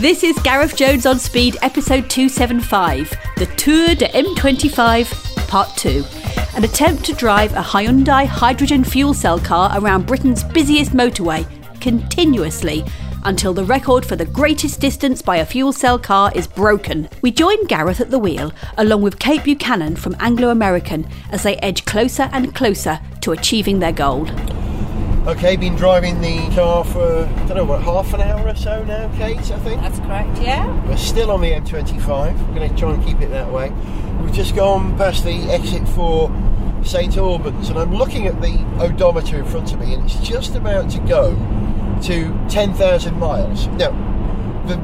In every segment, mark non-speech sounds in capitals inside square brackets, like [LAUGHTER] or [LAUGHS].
This is Gareth Jones on Speed, episode 275, the Tour de M25, part 2. An attempt to drive a Hyundai hydrogen fuel cell car around Britain's busiest motorway continuously until the record for the greatest distance by a fuel cell car is broken. We join Gareth at the wheel, along with Kate Buchanan from Anglo American, as they edge closer and closer to achieving their goal. Okay, been driving the car for, I don't know, what, half an hour or so now, Kate, I think? That's correct, yeah. We're still on the M25. We're going to try and keep it that way. We've just gone past the exit for St Albans, and I'm looking at the odometer in front of me, and it's just about to go to 10,000 miles. Now, the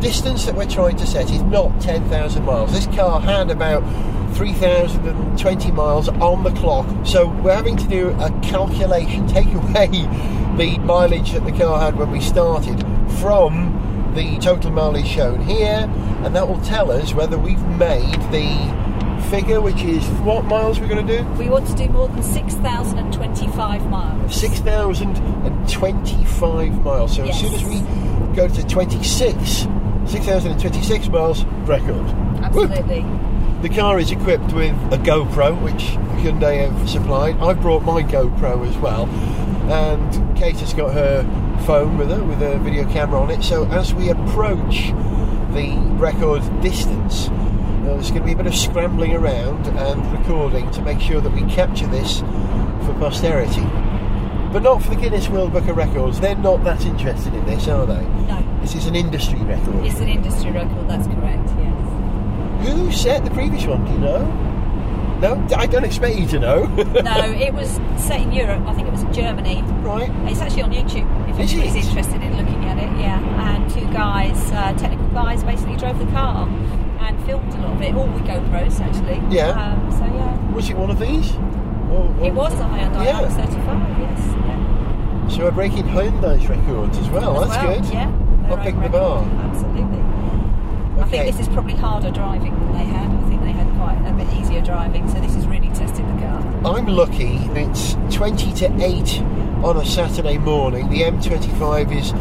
distance that we're trying to set is not 10,000 miles. This car had about 3,020 miles on the clock, so we're having to do a calculation, take away [LAUGHS] the mileage that the car had when we started from the total mileage shown here, and that will tell us whether we've made the figure, which is what miles we're going to do? We want to do more than 6,025 miles. 6,025 miles. So Yes. as soon as we go to 26, 6,026 miles, record. Woo! The car is equipped with a GoPro, which Hyundai have supplied. I've brought my GoPro as well, and Kate has got her phone with her with a video camera on it. So as we approach the record distance, uh, there's going to be a bit of scrambling around and recording to make sure that we capture this for posterity. But not for the Guinness World Book of Records. They're not that interested in this, are they? No, This is an industry record. it's an industry record, that's correct, yes. Who set the previous one? Do you know? No, I don't expect you to know. No, [LAUGHS] it was set in Europe, I think it was in Germany. right. It's actually on YouTube if Is anybody's it? interested in looking at it, yeah. And two guys, uh, technical guys, basically drove the car and filmed a lot of it, all with GoPros actually. Yeah. Um, so yeah. Was it one of these? Or- or- It was a Hyundai Yeah. i35, yes. Yeah. So we're breaking Hyundai's records as well. As That's well, good. Yeah. Pick the bar. record, Absolutely. I think this is probably harder driving than they had. I think they had quite a bit easier driving, so this is really testing the car. I'm lucky. It's 20 to 8 on a Saturday morning. The M25 is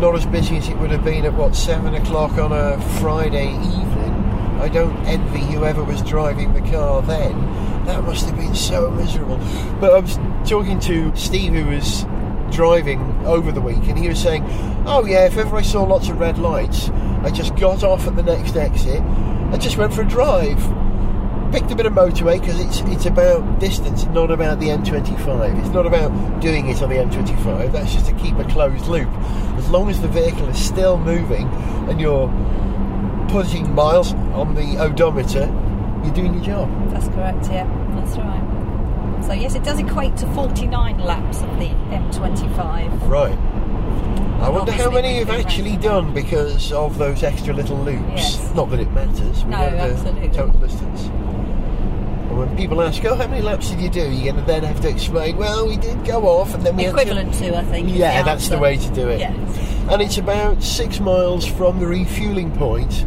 not as busy as it would have been at what 7 o'clock on a Friday evening. I don't envy whoever was driving the car then. That must have been so miserable. But I was talking to Steve, who was driving over the week, and he was saying, "Oh yeah, if ever I saw lots of red lights, I just got off at the next exit. I just went for a drive." picked a bit of motorway because it's it's about distance, not about the M25. It's not about doing it on the M25. That's just to keep a closed loop. As long as the vehicle is still moving and you're putting miles on the odometer, you're doing your job. That's correct, yeah, that's right. So, yes, it does equate to 49 laps of the M25. Right. I wonder how many you've actually done because of those extra little loops. Yes. Not that it matters. We No, know the absolutely. total distance. And when people ask, "Oh, how many laps did you do?" You're going to then have to explain. Well, we did go off, and then we had to- Equivalent to, I think. Yeah, the that's the way to do it. Yes. And it's about six miles from the refueling point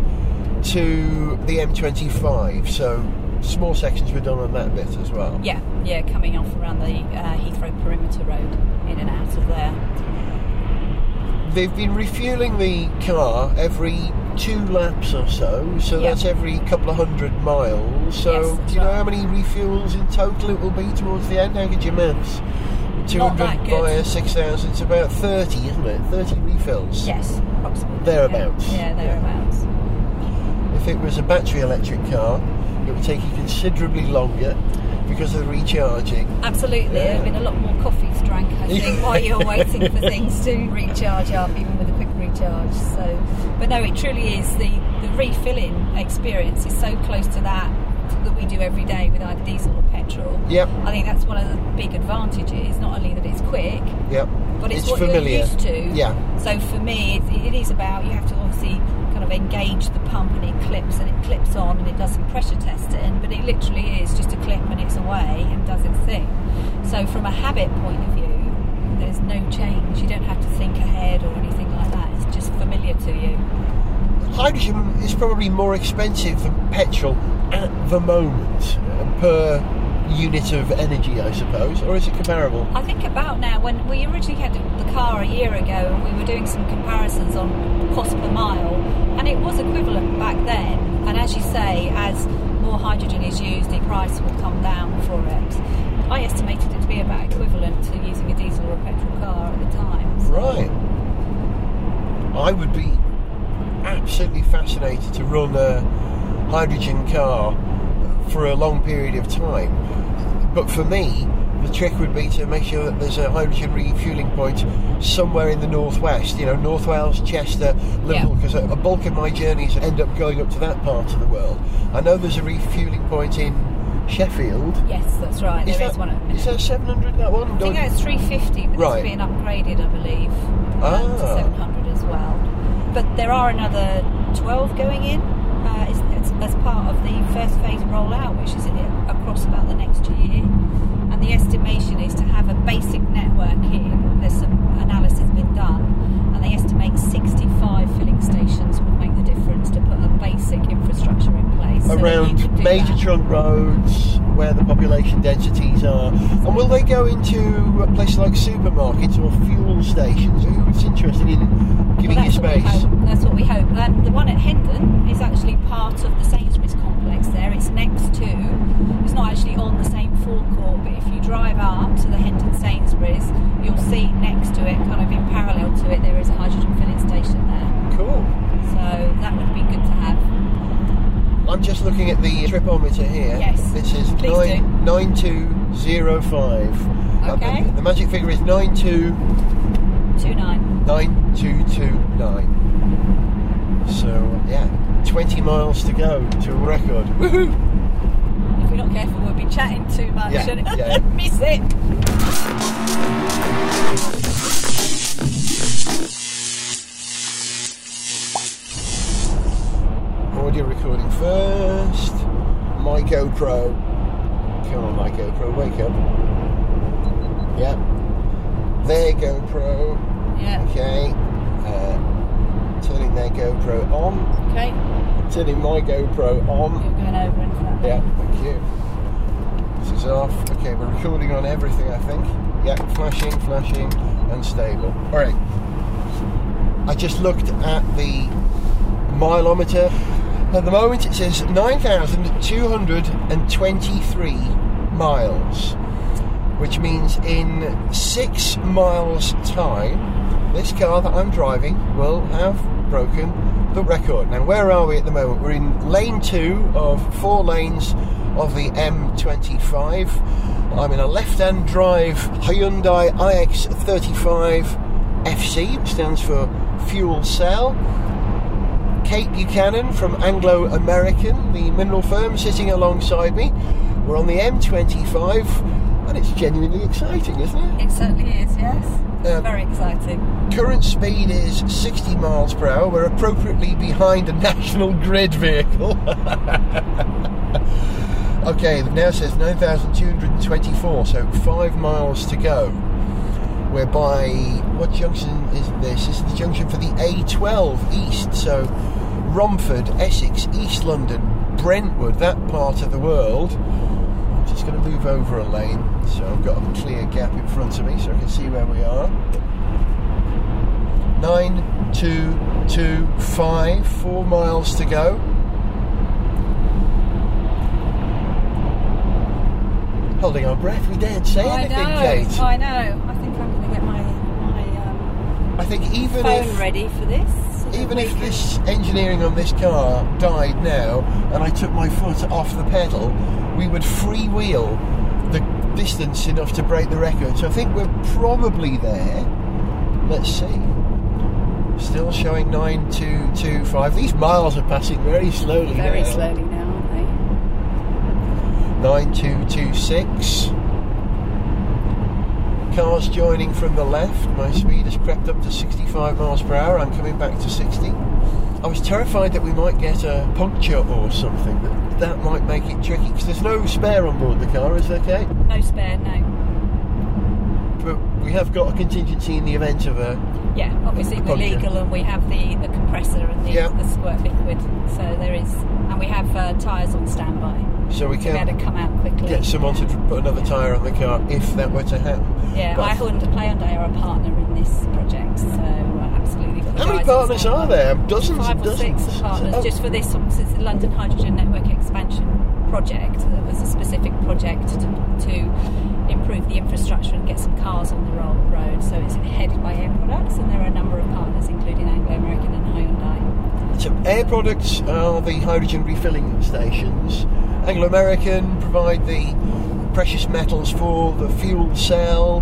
to the M25. So small sections were done on that bit as well. Yeah, yeah, coming off around the uh, Heathrow Perimeter Road, in and out of there. They've been refueling the car every two laps or so, so Yeah. that's every couple of hundred miles. So Yes, do you know how many refuels in total it will be towards the end? How did your maths? 200 that good. via 6,000, it's about 30, isn't it? 30 refills. Yes, approximately. Thereabouts. Yeah, yeah thereabouts. If it was a battery electric car, it would take you considerably longer because of the recharging. Absolutely. Yeah. There have been a lot more coffees drank, I think, [LAUGHS] while you're waiting for things to recharge up, even with a quick recharge. So, but no, it truly is the the refilling experience is so close to that that we do every day with either diesel or petrol. Yep, I think that's one of the big advantages. Not only that it's quick, yep. but it's, It's what familiar. you're used to. Yeah. So for me, it, it is about you have to obviously engage the pump and it clips and it clips on and it does some pressure testing, but it literally is just a clip and it's away and does its thing. So from a habit point of view, there's no change. You don't have to think ahead or anything like that. It's just familiar to you. Hydrogen is probably more expensive than petrol at the moment uh, per unit of energy, I suppose, or is it comparable? I think about now when we originally had the car a year ago and we were doing some comparisons on cost per mile, it was equivalent back then. And as you say, as more hydrogen is used, the price will come down for it. I estimated it to be about equivalent to using a diesel or a petrol car at the time. so- Right. I would be absolutely fascinated to run a hydrogen car for a long period of time. But for me, the trick would be to make sure that there's a hydrogen refueling point somewhere in the northwest, you know, North Wales, Chester, Liverpool, because a, a bulk of my journeys end up going up to that part of the world. I know there's a refueling point in Sheffield. Yes, that's right. There is, that, one at the is that 700 that one? I think that's 350, but Right. it's being upgraded, I believe, to Ah. 700 as well. But there are another 12 going in uh, it's, as part of the first phase rollout, which is across about the next year. The estimation is to have a basic network here. There's some analysis been done, and they estimate 65 filling stations would make the difference to put a basic infrastructure in place. so around major that. trunk roads where the population densities are. And will they go into a place like supermarkets or fuel stations? Who's interested in giving Well, you that's what we space? That's what we hope. Um, the one at Hendon is actually part of the Sainsbury's there. It's next to, it's not actually on the same forecourt, but if you drive up to the Hendon Sainsbury's, you'll see next to it, kind of in parallel to it, there is a hydrogen filling station there. Cool. So that would be good to have. I'm just looking at the tripometer here. Yes, This is please nine nine two zero five. Okay. the, the magic figure is nine two 2-9. nine two two nine. So yeah, twenty miles to go to a record. Woohoo! If we're not careful, we'll be chatting too much Yeah, and yeah. [LAUGHS] miss it. Audio recording first. My GoPro. Come on, my GoPro, wake up. Yeah. Their GoPro. Yeah. Okay. Uh, turning their GoPro on. Okay. Turning my GoPro on. You're going over into that. Yeah, thank you. This is off. Okay, we're recording on everything, I think. Yeah, flashing, flashing, and stable. All right. I just looked at the mileometer. At the moment, it says 9,223 miles, which means in six miles' time, this car that I'm driving will have broken the record. Now, where are we at the moment? We're in lane two of four lanes of the M25. I'm in a left-hand drive Hyundai iX35 FC, which stands for fuel cell. Kate Buchanan from Anglo American, the mineral firm, sitting alongside me. We're on the M25, and it's genuinely exciting, isn't it? It certainly is, yes. Um, Very exciting. Current speed is 60 miles per hour. We're appropriately behind a [LAUGHS] national grid vehicle. [LAUGHS] okay, it now says 9,224, so five miles to go. We're by what junction is this? This is the junction for the A12 East, so Romford, Essex, East London, Brentwood, that part of the world. Just going to move over a lane so I've got a clear gap in front of me so I can see where we are. Nine, two, two, five, four miles to go. Holding our breath, we daren't say I anything, know, Kate. I know. I think I'm going to get my, my um, I think even phone if ready for this. so even if this engineering on this car died now and I took my foot off the pedal, we would freewheel the distance enough to break the record. So I think we're probably there. Let's see. Still showing 9225. These miles are passing very slowly Very now. slowly now, aren't they? 9226. Cars joining from the left. My speed has crept up to 65 miles per hour. I'm coming back to 60. I was terrified that we might get a puncture or something. That might make it tricky because there's no spare on board the car, is there, Kate? No spare, no. But we have got a contingency in the event of a. Yeah, obviously we're legal and we have the, the compressor and the, Yeah. the squirt liquid. So there is, and we have uh, tyres on standby. So we To be able can to come out quickly. get someone to put another tyre on the car if that were to happen. Yeah, But I Hyundai, Hyundai are a partner in this project, so How many partners are there? Dozens Five and or dozens. six partners Oh, just for this. Um, it's the London Hydrogen Network Expansion project, uh, that was a specific project to, to improve the infrastructure and get some cars on the road. So it's headed by Air Products, and there are a number of partners, including Anglo American and Hyundai. So Air Products are the hydrogen refilling stations. Anglo American provide the precious metals for the fuel cell.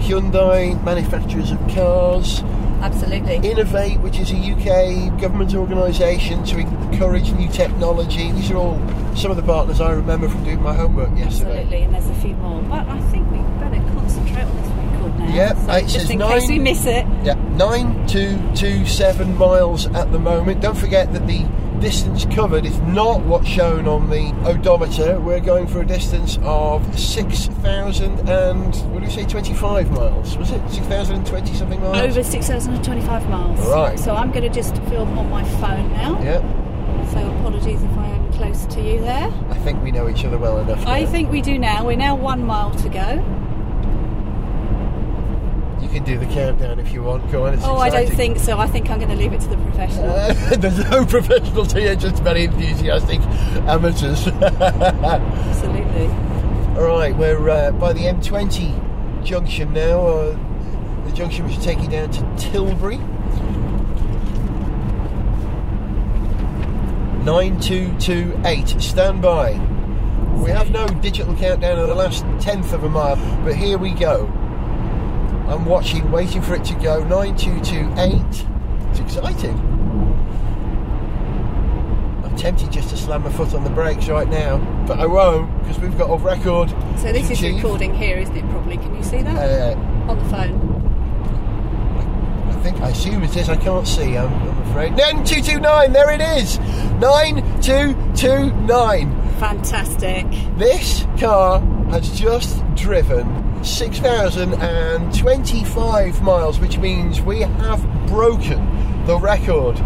Hyundai manufacturers of cars. Absolutely. Innovate, which is a UK government organisation to encourage new technology. These are all some of the partners I remember from doing my homework yesterday. Absolutely, and there's a few more. But I think we better concentrate on this record now. Yep, so it just in nine- case we miss it. Yeah, 9227 miles at the moment. Don't forget that the distance covered is not what's shown on the odometer. We're going for a distance of 6,000 and, what do you say, 25 miles? Was it 6,020 something miles? Over 6,025 miles. Right. So I'm going to just film on my phone now. Yeah, So apologies if I am close to you there. I think we know each other well enough. I think we do now. We're now one mile to go. You can do the countdown if you want. Go on, it's Oh, I don't think so. I think I'm going to leave it to the professional. Uh, [LAUGHS] there's no professional here, just very enthusiastic amateurs. [LAUGHS] Absolutely. All right, we're uh, by the M20 junction now. Uh, the junction which will taking down to Tilbury. 9228. Stand by. We have no digital countdown of the last tenth of a mile, but here we go. I'm watching, waiting for it to go. 9228. It's exciting. I'm tempted just to slam my foot on the brakes right now, but I won't because we've got off record. So this is recording here, isn't it? Probably. Can you see that Uh, on the phone? I think, I assume it is. I can't see. I'm, I'm afraid. 9229. There it is. 9229. Fantastic. This car has just driven 6,025 miles, which means we have broken the record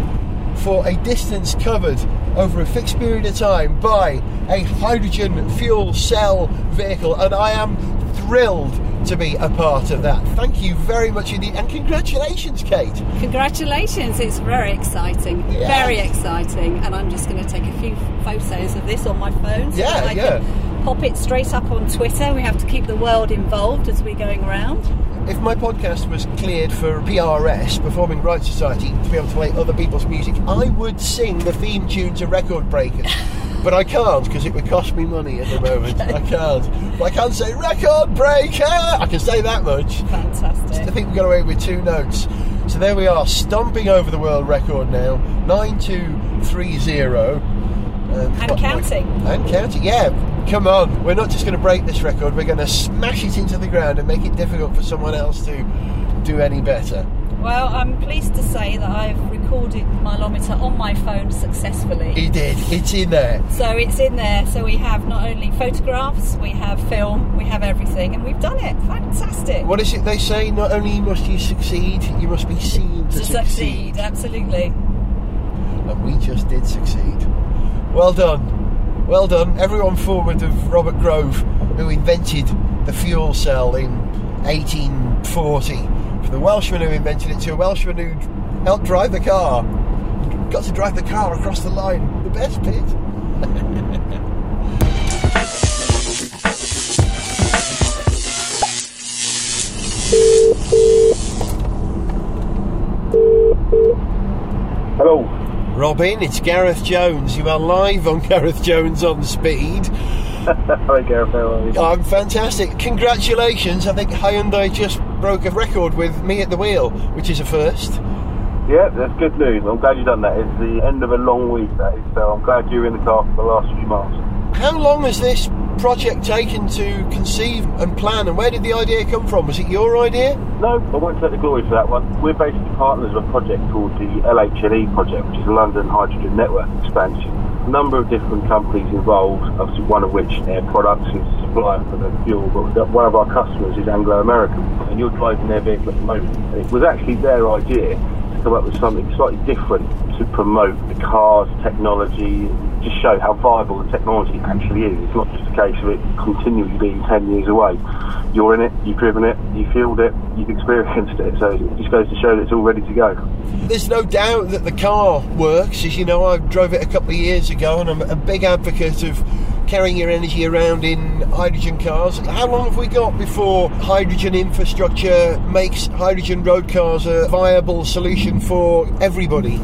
for a distance covered over a fixed period of time by a hydrogen fuel cell vehicle, and I am thrilled to be a part of that. Thank you very much indeed, and congratulations, Kate. Congratulations, it's very exciting. Yeah. Very exciting. And I'm just going to take a few photos of this on my phone so Yeah, I yeah. can pop it straight up on Twitter. We have to keep the world involved as we're going around. If my podcast was cleared for PRS, Performing Rights Society, to be able to play other people's music, I would sing the theme tune to Record Breakers. [LAUGHS] But I can't because it would cost me money at the moment. I can't. But I can't say Record Breaker! I can say that much. Fantastic. I think we got away with two notes. So there we are, stomping over the world record now. 9230. Um, And counting. And counting, yeah. Come on, we're not just going to break this record, we're going to smash it into the ground and make it difficult for someone else to do any better. Well, I'm pleased to say that I've recorded mileometer on my phone successfully. He did, it's in there. So it's in there. So we have not only photographs, we have film, we have everything, and we've done it. Fantastic. What is it they say? Not only must you succeed, you must be seen to, succeed. to succeed, absolutely. And we just did succeed. Well done. Well done. Everyone forward of Robert Grove, who invented the fuel cell in 1840. For the Welshman who invented it to a Welshman who helped drive the car. Got to drive the car across the line. The best bit. Hello. Robin, it's Gareth Jones. You are live on [LAUGHS] Gareth Jones on Speed. [LAUGHS] Hi, Gareth. How are you? I'm fantastic. Congratulations. I think Hyundai just broke a record with me at the wheel, which is a first. Yeah, that's good news. I'm glad you've done that. It's the end of a long week, that is. So I'm glad you were in the car for the last few months. How long has this project taken to conceive and plan, and where did the idea come from? Was it your idea? No, I won't take the glory for that one. We're basically partners of a project called the LHNE project, which is the London Hydrogen Network Expansion. A number of different companies involved, obviously one of which Air Products is the supplier for the fuel, but one of our customers is Anglo American, and you're driving their vehicle at the moment. It was actually their idea come up with something slightly different to promote the car's technology, just show how viable the technology actually is. It's not just a case of it continually being 10 years away. You're in it, you've driven it, you've filled it, you've experienced it. So it just goes to show that it's all ready to go. There's no doubt that the car works. As you know, I drove it a couple of years ago and I'm a big advocate of carrying your energy around in hydrogen cars. How long have we got before hydrogen infrastructure makes hydrogen road cars a viable solution for everybody?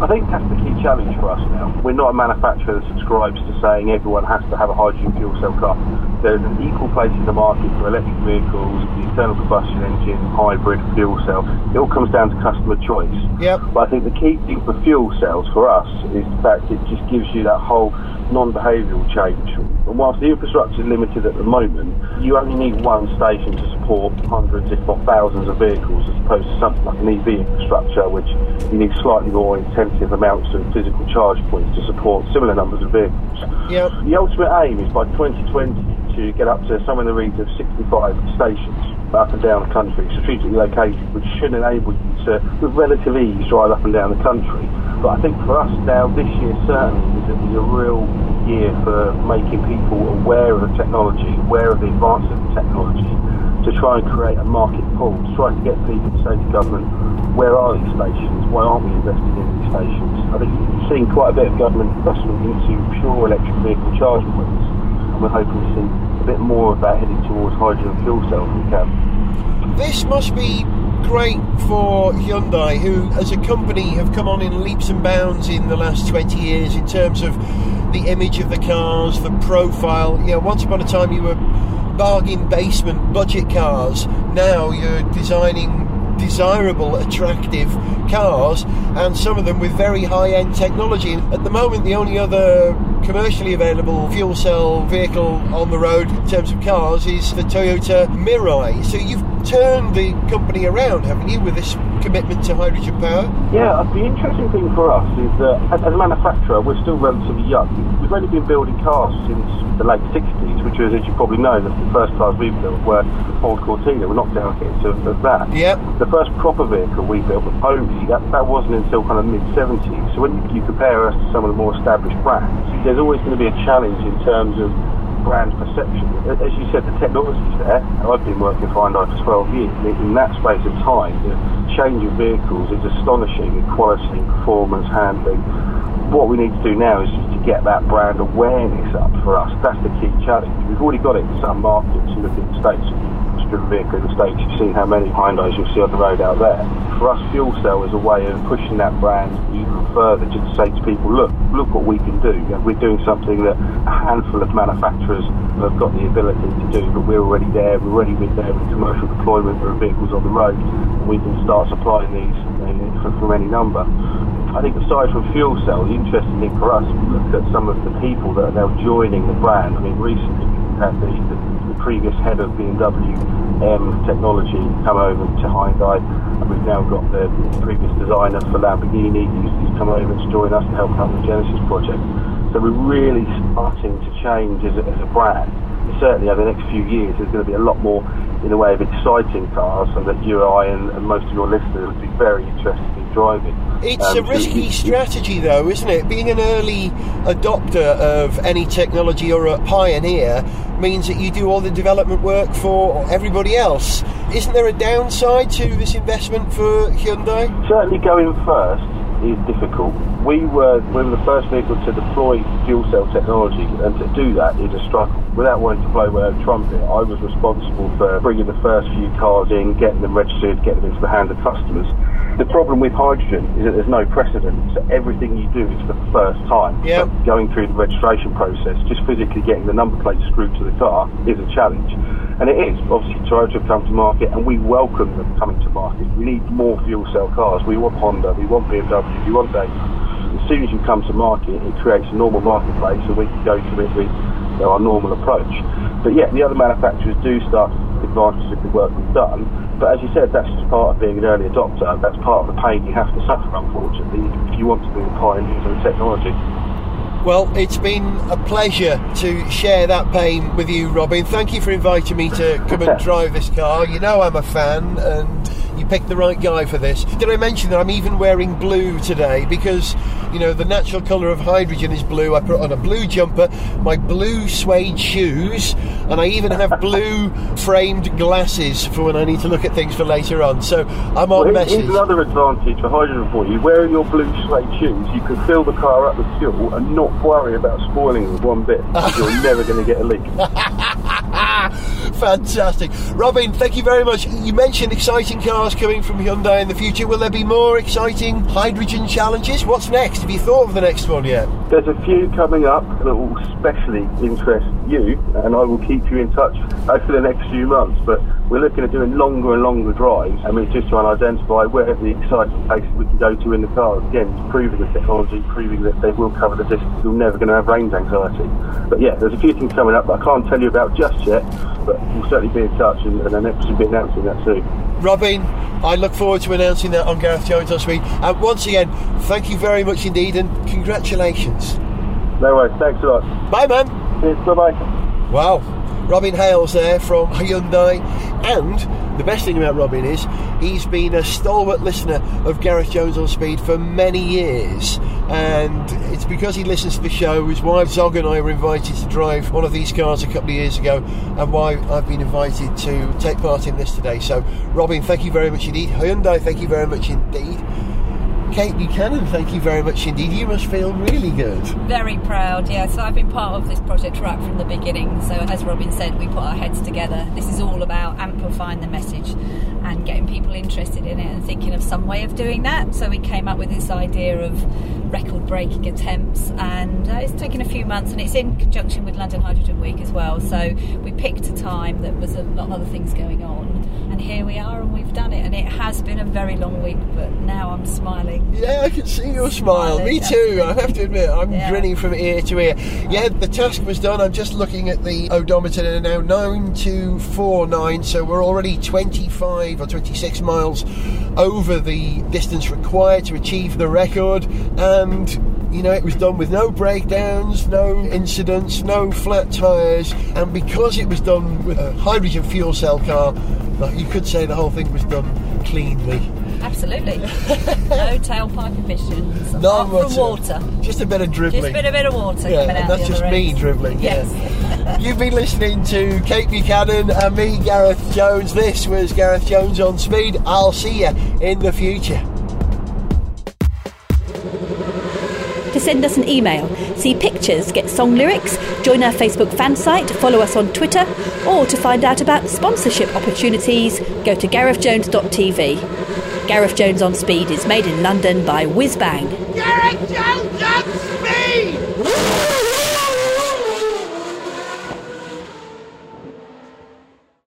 I think that's the key challenge for us now. We're not a manufacturer that subscribes to saying everyone has to have a hydrogen fuel cell car. There's an equal place in the market for electric vehicles, the internal combustion engine, hybrid, fuel cell. It all comes down to customer choice. Yep. But I think the key thing for fuel cells for us is the fact it just gives you that whole non-behavioural change. And whilst the infrastructure is limited at the moment, you only need one station to support hundreds, if not thousands, of vehicles, as opposed to something like an EV infrastructure, which you need slightly more intensive amounts of physical charge points to support similar numbers of vehicles. Yep. The ultimate aim is by 2020 to get up to somewhere in the region of 65 stations up and down the country, strategically located, which should enable you to, with relative ease, drive up and down the country. But I think for us now, this year certainly is a, is a real year for making people aware of the technology, aware of the advances of technology, to try and create a market pull, to try to get people to say to government, where are these stations? Why aren't we investing in these stations? I think you've seen quite a bit of government investment into pure electric vehicle charging points, and we're hoping to see a bit more of that heading towards hydrogen fuel cells if we can. This must be great for Hyundai, who as a company have come on in leaps and bounds in the last 20 years in terms of the image of the cars, the profile. You know, once upon a time you were bargain basement budget cars. Now you're designing desirable, attractive cars, and some of them with very high end technology. At the moment, the only other commercially available fuel cell vehicle on the road in terms of cars is the Toyota Mirai. So you've turned the company around, haven't you, with this commitment to hydrogen power? Yeah, the interesting thing for us is that as a manufacturer, we're still relatively young. We've only been building cars since the late 60s, which was, as you probably know, the first cars we built were Ford Cortina, were knockdown kits of, of that. Yep. The first proper vehicle we built, the Pony, that, that wasn't until kind of mid 70s. So when you compare us to some of the more established brands, there's always going to be a challenge in terms of brand perception. As you said, the technology's there. I've been working for Hyundai for 12 years. In that space of time, the change of vehicles is astonishing in quality, performance, handling. What we need to do now is just to get that brand awareness up for us. That's the key challenge. We've already got it in some markets. You look in the States, driven vehicle in the States, you've seen how many Hyundais you'll see on the road out there. For us, Fuel Cell is a way of pushing that brand even further, to say to people, look, look what we can do. We're doing something that a handful of manufacturers have got the ability to do, but we're already there, we're already with there with commercial deployment, are vehicles on the road, and we can start supplying these uh, from any number. I think aside from fuel cell, the interesting thing for us, look at some of the people that are now joining the brand. I mean, recently had the, the, the previous head of BMW M technology come over to Hyundai, and we've now got the previous designer for Lamborghini who's, come over to join us to help out the Genesis project. So we're really starting to change as a, as a brand. Certainly over the next few years, there's going to be a lot more in the way of exciting cars, so that you, I, and, and most of your listeners would be very interested in driving. It's Um, a risky strategy, though, isn't it? Being an early adopter of any technology or a pioneer means that you do all the development work for everybody else. Isn't there a downside to this investment for Hyundai? Certainly going first is difficult. We were, we were the first vehicle to deploy fuel cell technology, and to do that is a struggle. Without wanting to blow my own trumpet, I was responsible for bringing the first few cars in, getting them registered, getting them into the hands of customers. The problem with hydrogen is that there's no precedent, so everything you do is for the first time. Yeah. So going through the registration process, just physically getting the number plate screwed to the car is a challenge. And it is. Obviously, Toyota have come to market, and we welcome them coming to market. We need more fuel cell cars. We want Honda, we want BMW, we want Daimler. As soon as you come to market, it creates a normal marketplace, and we can go to it with you know, our normal approach. But yeah, the other manufacturers do start to advantage of the work we've done. But as you said, that's just part of being an early adopter. That's part of the pain you have to suffer, unfortunately, if you want to be a pioneer the technology. Well, it's been a pleasure to share that pain with you, Robin. Thank you for inviting me to come and [LAUGHS] drive this car. You know I'm a fan, and you picked the right guy for this. Did I mention that I'm even wearing blue today because you know the natural colour of hydrogen is blue. I put on a blue jumper, my blue suede shoes, and I even have [LAUGHS] blue framed glasses for when I need to look at things for later on. So I'm on Well, here's, message. here's another advantage for hydrogen for you. Wearing your blue suede shoes, you can fill the car up with fuel and not worry about spoiling it one bit. You're [LAUGHS] never going to get a leak. [LAUGHS] Fantastic. Robin, thank you very much. You mentioned exciting cars coming from Hyundai in the future. Will there be more exciting hydrogen challenges? What's next? Have you thought of the next one yet? There's a few coming up that will especially interest you, and I will keep you in touch over the next few months. But we're looking at doing longer and longer drives, and we're just trying to identify where the exciting places we can go to in the car. Again, proving the technology, proving that they will cover the distance. You're never going to have range anxiety. But yeah, there's a few things coming up that I can't tell you about just yet, but we'll certainly be in touch, and, and an episode will be announcing that soon. Robin, I look forward to announcing that on Gareth Jones on Speed. And once again, thank you very much indeed, and congratulations. No worries, thanks a lot. Bye, man. Cheers, bye bye. Wow. Robin Hales there from Hyundai. And the best thing about Robin is he's been a stalwart listener of Gareth Jones on Speed for many years. And it's because he listens to the show, his wife Zog and I were invited to drive one of these cars a couple of years ago, and why I've been invited to take part in this today. So, Robin, thank you very much indeed. Hyundai, thank you very much indeed. Kate Buchanan, thank you very much indeed. You must feel really good. Very proud, yeah. So I've been part of this project right from the beginning. So as Robin said, we put our heads together. This is all about amplifying the message and getting people interested in it and thinking of some way of doing that. So we came up with this idea of record breaking attempts, and uh, it's taken a few months, and it's in conjunction with London Hydrogen Week as well. So we picked a time that was a lot of other things going on, and here we are, and we've done it. And it has been a very long week, but now I'm smiling. Yeah, I can see your smile. Me too. I have to admit, I'm Yeah. grinning from ear to ear. Yeah, the task was done. I'm just looking at the odometer and now 9249, so we're already 25 or 26 miles over the distance required to achieve the record. And you know, it was done with no breakdowns, no incidents, no flat tyres, and because it was done with a hydrogen fuel cell car, like, you could say the whole thing was done cleanly. Absolutely. [LAUGHS] no tailpipe emissions. None from water. Just a bit of dribbling. Just a bit, a bit of water yeah, coming out and that's just me dribbling. Yes. yeah. You've been listening to Kate Buchanan and me, Gareth Jones. This was Gareth Jones on Speed. I'll see you in the future. To send us an email, see pictures, get song lyrics, join our Facebook fan site, follow us on Twitter, or to find out about sponsorship opportunities, go to garethjones.tv. Gareth Jones on Speed is made in London by Whizbang. Gareth Jones on speed!